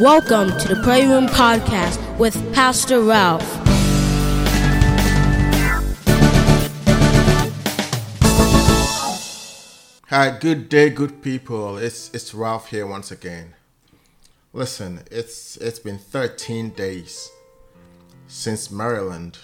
Welcome to the Prayer Room Podcast with Pastor Ralph. Hi, good day, good people. It's it's Ralph here once again. Listen, it's it's been 13 days since Maryland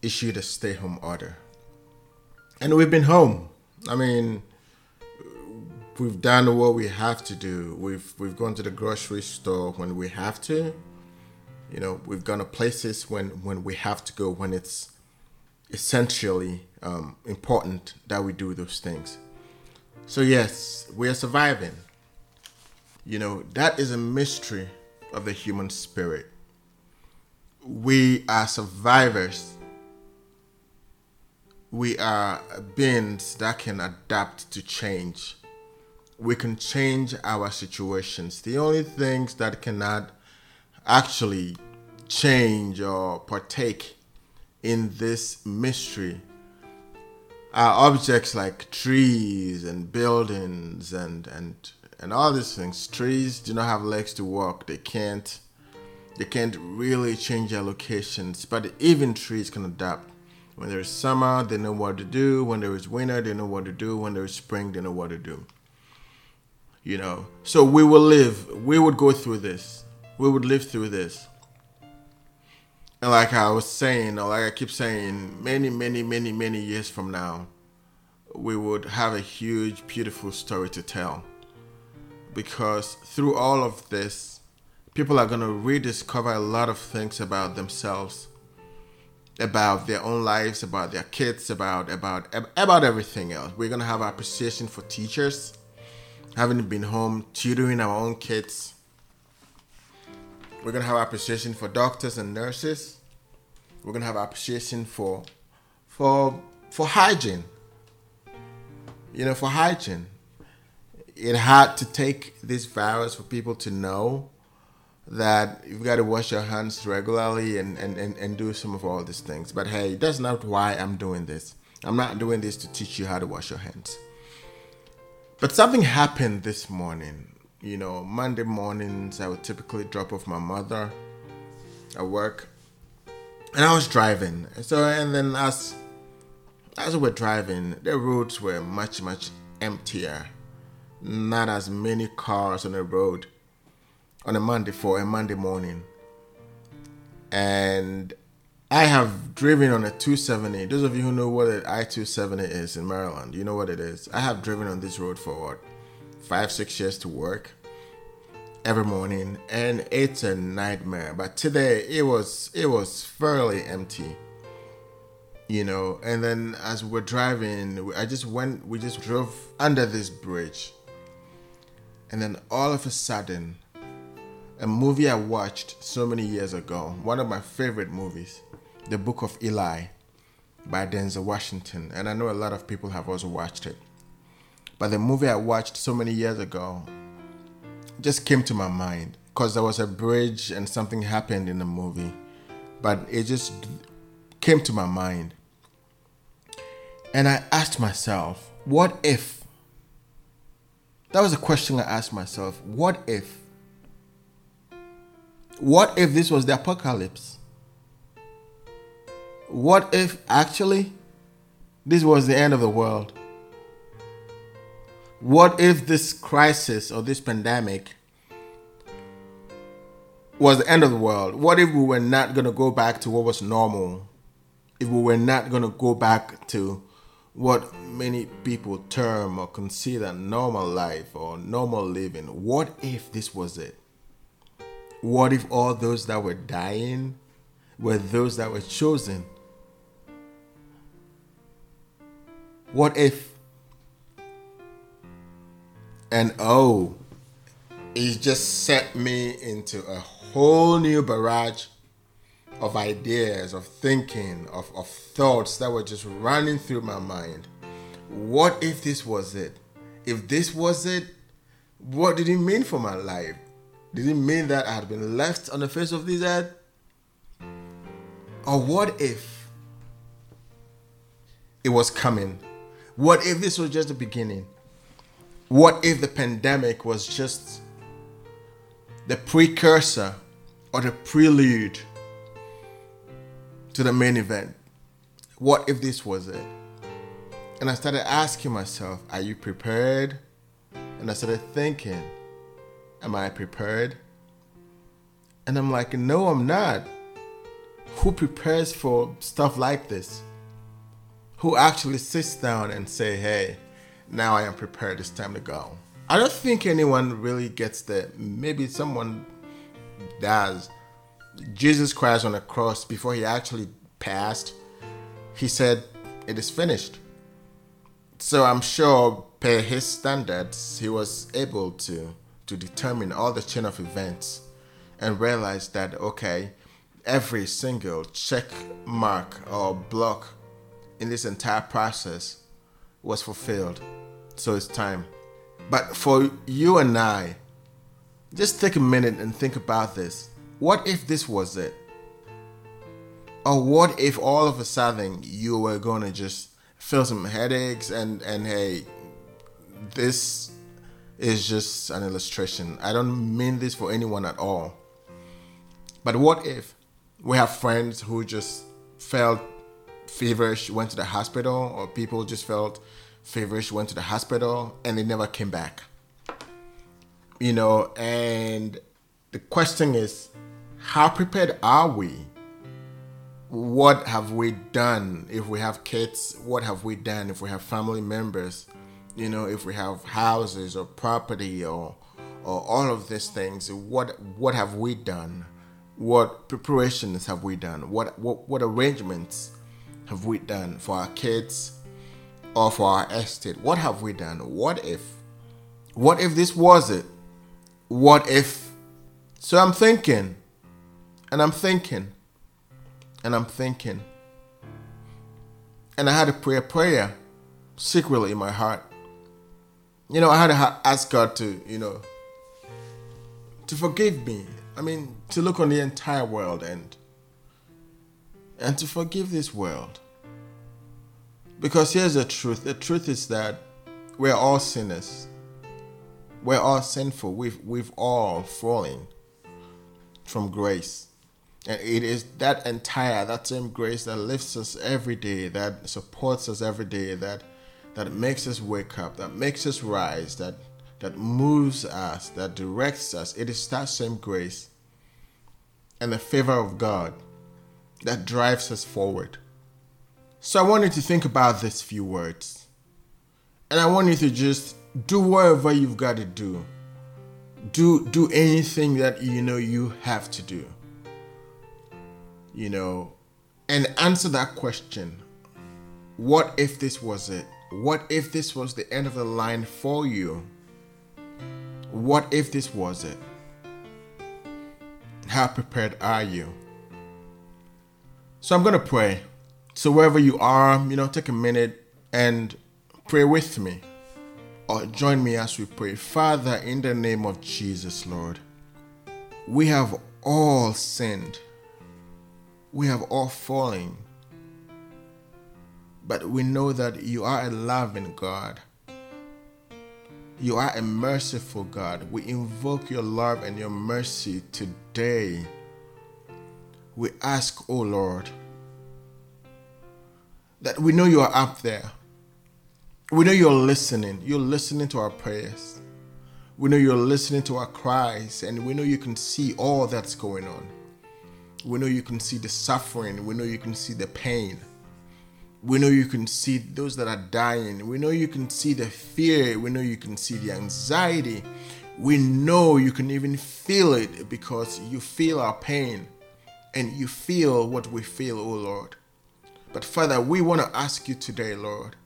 issued a stay-home order. And we've been home. I mean, we've done what we have to do. We've we've gone to the grocery store when we have to. You know, we've gone to places when when we have to go when it's essentially um, important that we do those things. So yes, we are surviving. You know, that is a mystery of the human spirit. We are survivors. We are beings that can adapt to change we can change our situations. The only things that cannot actually change or partake in this mystery are objects like trees and buildings and and and all these things. Trees do not have legs to walk. They can't they can't really change their locations. But even trees can adapt. When there is summer, they know what to do. When there is winter, they know what to do. When there is spring, they know what to do you know. So we will live we would go through this. We would live through this. And like i was saying or like i keep saying many many many many years from now we would have a huge beautiful story to tell. Because through all of this people are going to rediscover a lot of things about themselves about their own lives about their kids about about about everything else. We're going to have appreciation for teachers having been home, tutoring our own kids. We're gonna have appreciation for doctors and nurses. We're gonna have appreciation for for for hygiene. You know, for hygiene. It had to take this virus for people to know that you've got to wash your hands regularly and, and, and, and do some of all these things. But hey, that's not why I'm doing this. I'm not doing this to teach you how to wash your hands. But something happened this morning. You know, Monday mornings I would typically drop off my mother at work, and I was driving. So and then as as we were driving, the roads were much much emptier. Not as many cars on the road on a Monday for a Monday morning. And I have driven on a 270. Those of you who know what an I 270 is in Maryland, you know what it is. I have driven on this road for what, five, six years to work every morning, and it's a nightmare. But today it was it was fairly empty, you know. And then as we we're driving, I just went. We just drove under this bridge, and then all of a sudden, a movie I watched so many years ago, one of my favorite movies the Book of Eli by Denzel Washington, and I know a lot of people have also watched it. But the movie I watched so many years ago just came to my mind because there was a bridge and something happened in the movie, but it just came to my mind. And I asked myself, what if? That was a question I asked myself. What if? What if this was the apocalypse? What if actually this was the end of the world? What if this crisis or this pandemic was the end of the world? What if we were not going to go back to what was normal? If we were not going to go back to what many people term or consider normal life or normal living, what if this was it? What if all those that were dying were those that were chosen? What if? And oh, it just set me into a whole new barrage of ideas, of thinking, of, of thoughts that were just running through my mind. What if this was it? If this was it, what did it mean for my life? Did it mean that I had been left on the face of this earth? Or what if it was coming? What if this was just the beginning? What if the pandemic was just the precursor or the prelude to the main event. What if this was it? And I started asking myself, Are you prepared? And I started thinking, Am I prepared? And I'm like, No, I'm not. Who prepares for stuff like this? Who actually sits down and say, Hey, now I am prepared, it's time to go. I don't think anyone really gets that. Maybe someone does. Jesus Christ on the cross, before he actually passed, he said, It is finished. So I'm sure, per his standards, he was able to, to determine all the chain of events and realize that, okay, every single check mark or block in this entire process was fulfilled. So it's time. But for you and I, just take a minute and think about this. What if this was it? Or what if all of a sudden you were going to just feel some headaches and and hey, this is just an illustration. I don't mean this for anyone at all. But what if we have friends who just felt feverish, went to the hospital, or people just felt feverish, went to the hospital, and they never came back? You know, and the question is, how prepared are we? What have we done if we have kids? What have we done if we have family members? You know, if we have houses or property or or all of these things, what what have we done? What preparations have we done? What what, what arrangements have we done for our kids or for our estate? What have we done? What if? What if this was it? What if? So I'm thinking, and I'm thinking, and I'm thinking. And I had to pray a prayer secretly in my heart. You know, I had to ask God to, you know, to forgive me. I mean, to look on the entire world and and to forgive this world. Because here's the truth. The truth is that we're all sinners. We're all sinful. We've we've all fallen from grace. And it is that entire, that same grace that lifts us every day, that supports us every day, that that makes us wake up, that makes us rise, that that moves us, that directs us. It is that same grace and the favor of God that drives us forward. So I want you to think about these few words. And I want you to just do whatever you've got to do. Do do anything that you know you have to do. You know, and answer that question. What if this was it? What if this was the end of the line for you? What if this was it? How prepared are you? So I'm going to pray. So wherever you are, you know, take a minute and pray with me or join me as we pray. Father, in the name of Jesus, Lord, we have all sinned. We have all fallen. But we know that you are a loving God. You are a merciful God. We invoke your love and your mercy today. We ask, O oh Lord, that we know you are up there. We know you're listening. You're listening to our prayers. We know you're listening to our cries, and we know you can see all that's going on. We know you can see the suffering. We know you can see the pain. We know you can see those that are dying. We know you can see the fear. We know you can see the anxiety. We know you can even feel it because you feel our pain and you feel what we feel, oh Lord. But Father, we want to ask you today, Lord,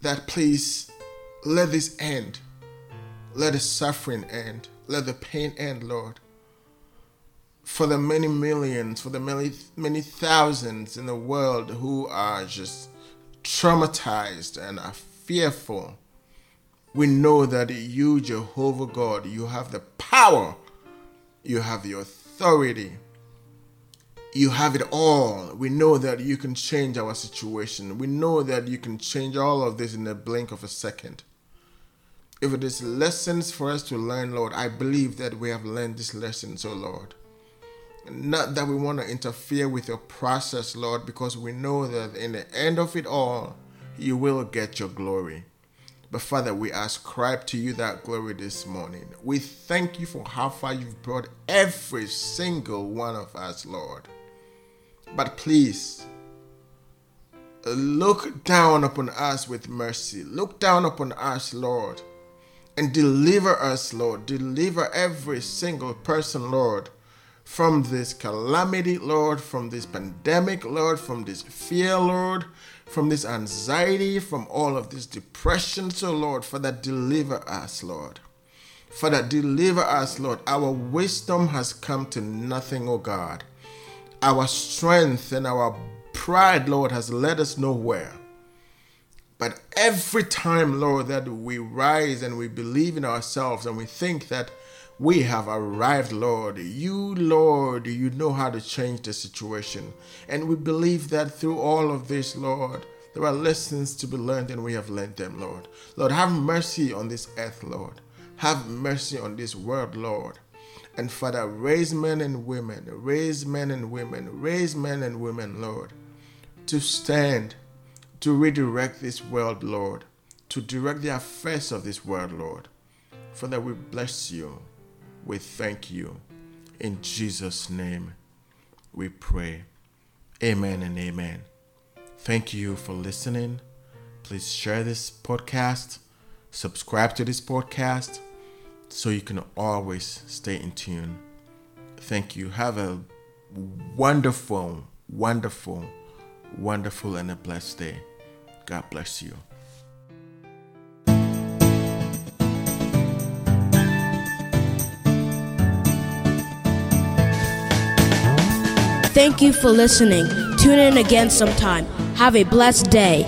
that please let this end. Let the suffering end. Let the pain end, Lord for the many millions, for the many, many thousands in the world who are just traumatized and are fearful. We know that you, Jehovah God, you have the power, you have the authority, you have it all. We know that you can change our situation. We know that you can change all of this in the blink of a second. If it is lessons for us to learn, Lord, I believe that we have learned these lessons, oh Lord. Not that we want to interfere with your process, Lord, because we know that in the end of it all, you will get your glory. But Father, we ascribe to you that glory this morning. We thank you for how far you've brought every single one of us, Lord. But please, look down upon us with mercy. Look down upon us, Lord, and deliver us, Lord. Deliver every single person, Lord, from this calamity, Lord, from this pandemic, Lord, from this fear, Lord, from this anxiety, from all of this depression. So, Lord, Father, deliver us, Lord. Father, deliver us, Lord. Our wisdom has come to nothing, O God. Our strength and our pride, Lord, has led us nowhere. But every time, Lord, that we rise and we believe in ourselves and we think that we have arrived, Lord. You, Lord, you know how to change the situation. And we believe that through all of this, Lord, there are lessons to be learned and we have learned them, Lord. Lord, have mercy on this earth, Lord. Have mercy on this world, Lord. And Father, raise men and women, raise men and women, raise men and women, Lord, to stand, to redirect this world, Lord, to direct the affairs of this world, Lord. Father, we bless you. We thank you. In Jesus' name, we pray. Amen and amen. Thank you for listening. Please share this podcast, subscribe to this podcast so you can always stay in tune. Thank you. Have a wonderful, wonderful, wonderful, and a blessed day. God bless you. Thank you for listening. Tune in again sometime. Have a blessed day.